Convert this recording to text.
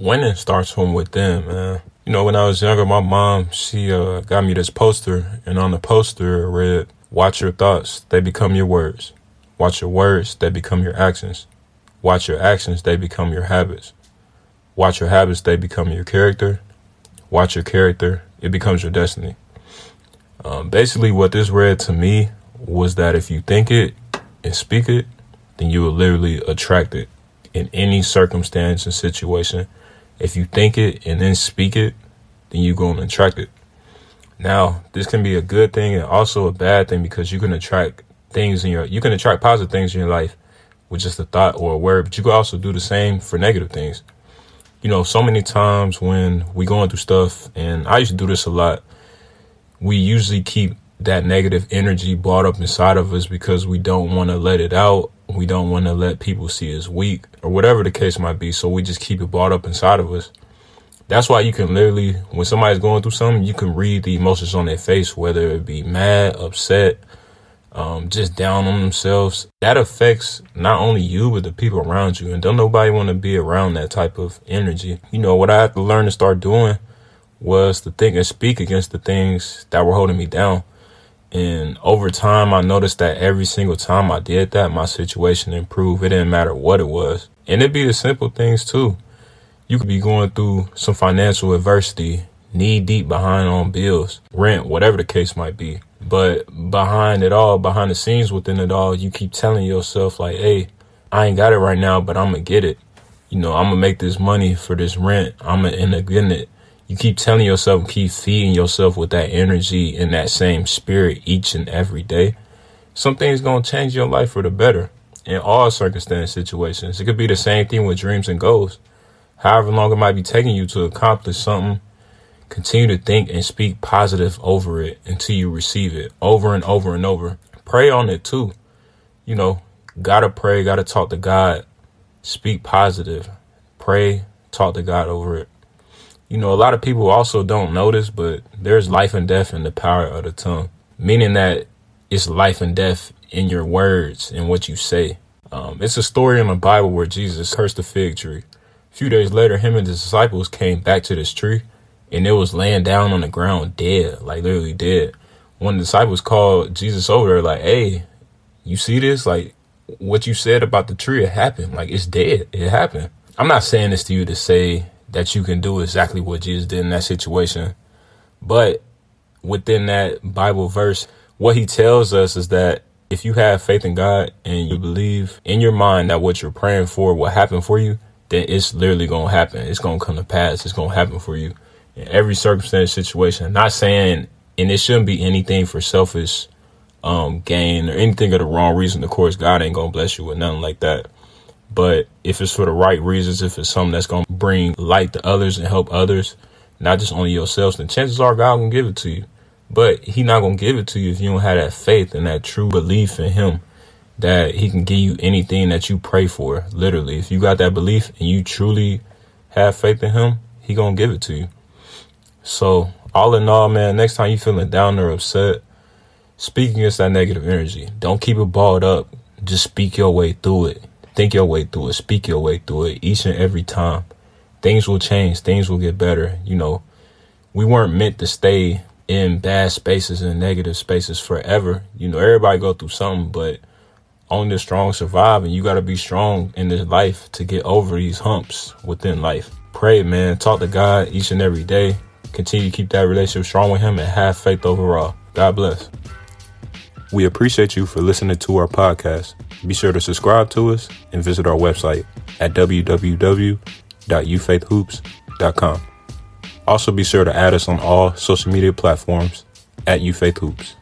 winning starts from within, man. You know, when I was younger, my mom, she uh, got me this poster, and on the poster it read, Watch your thoughts, they become your words. Watch your words, they become your actions. Watch your actions, they become your habits. Watch your habits, they become your character. Watch your character, it becomes your destiny. Um, basically, what this read to me was that if you think it and speak it, then you will literally attract it in any circumstance and situation. If you think it and then speak it, then you're going to attract it. Now, this can be a good thing and also a bad thing because you can attract things in your, you can attract positive things in your life with just a thought or a word, but you can also do the same for negative things. You know, so many times when we going through stuff, and I used to do this a lot, we usually keep that negative energy brought up inside of us because we don't want to let it out. We don't want to let people see us weak or whatever the case might be. So we just keep it brought up inside of us. That's why you can literally, when somebody's going through something, you can read the emotions on their face, whether it be mad, upset, um, just down on themselves. That affects not only you, but the people around you. And don't nobody want to be around that type of energy. You know, what I had to learn to start doing was to think and speak against the things that were holding me down. And over time, I noticed that every single time I did that, my situation improved. It didn't matter what it was. And it'd be the simple things too. You could be going through some financial adversity, knee deep behind on bills, rent, whatever the case might be. But behind it all, behind the scenes within it all, you keep telling yourself like, Hey, I ain't got it right now, but I'm gonna get it. You know, I'm gonna make this money for this rent. I'm gonna end up getting it you keep telling yourself, keep feeding yourself with that energy and that same spirit each and every day, something's going to change your life for the better in all circumstance situations. It could be the same thing with dreams and goals. However long it might be taking you to accomplish something, continue to think and speak positive over it until you receive it over and over and over. Pray on it too. You know, gotta pray, gotta talk to God, speak positive, pray, talk to God over it you know, a lot of people also don't notice, but there's life and death in the power of the tongue, meaning that it's life and death in your words and what you say. Um, it's a story in the Bible where Jesus cursed the fig tree. A few days later, him and his disciples came back to this tree and it was laying down on the ground dead, like literally dead. One of the disciples called Jesus over there, like, hey, you see this? Like, what you said about the tree, it happened. Like, it's dead. It happened. I'm not saying this to you to say that you can do exactly what Jesus did in that situation. But within that Bible verse, what he tells us is that if you have faith in God and you believe in your mind that what you're praying for will happen for you, then it's literally going to happen. It's going to come to pass. It's going to happen for you in every circumstance, situation. Not saying, and it shouldn't be anything for selfish um, gain or anything of the wrong reason. Of course, God ain't going to bless you with nothing like that. But if it's for the right reasons, if it's something that's going to bring light to others and help others, not just only yourselves, then chances are God will give it to you. But He not going to give it to you if you don't have that faith and that true belief in Him that He can give you anything that you pray for. Literally, if you got that belief and you truly have faith in Him, He going to give it to you. So, all in all, man, next time you feeling down or upset, speak against that negative energy. Don't keep it balled up. Just speak your way through it think your way through it, speak your way through it each and every time. Things will change, things will get better. You know, we weren't meant to stay in bad spaces and negative spaces forever. You know, everybody go through something, but only the strong survive, and you got to be strong in this life to get over these humps within life. Pray, man. Talk to God each and every day. Continue to keep that relationship strong with Him and have faith overall. God bless. We appreciate you for listening to our podcast. Be sure to subscribe to us and visit our website at www.ufaithhoops.com. Also, be sure to add us on all social media platforms at ufaithhoops.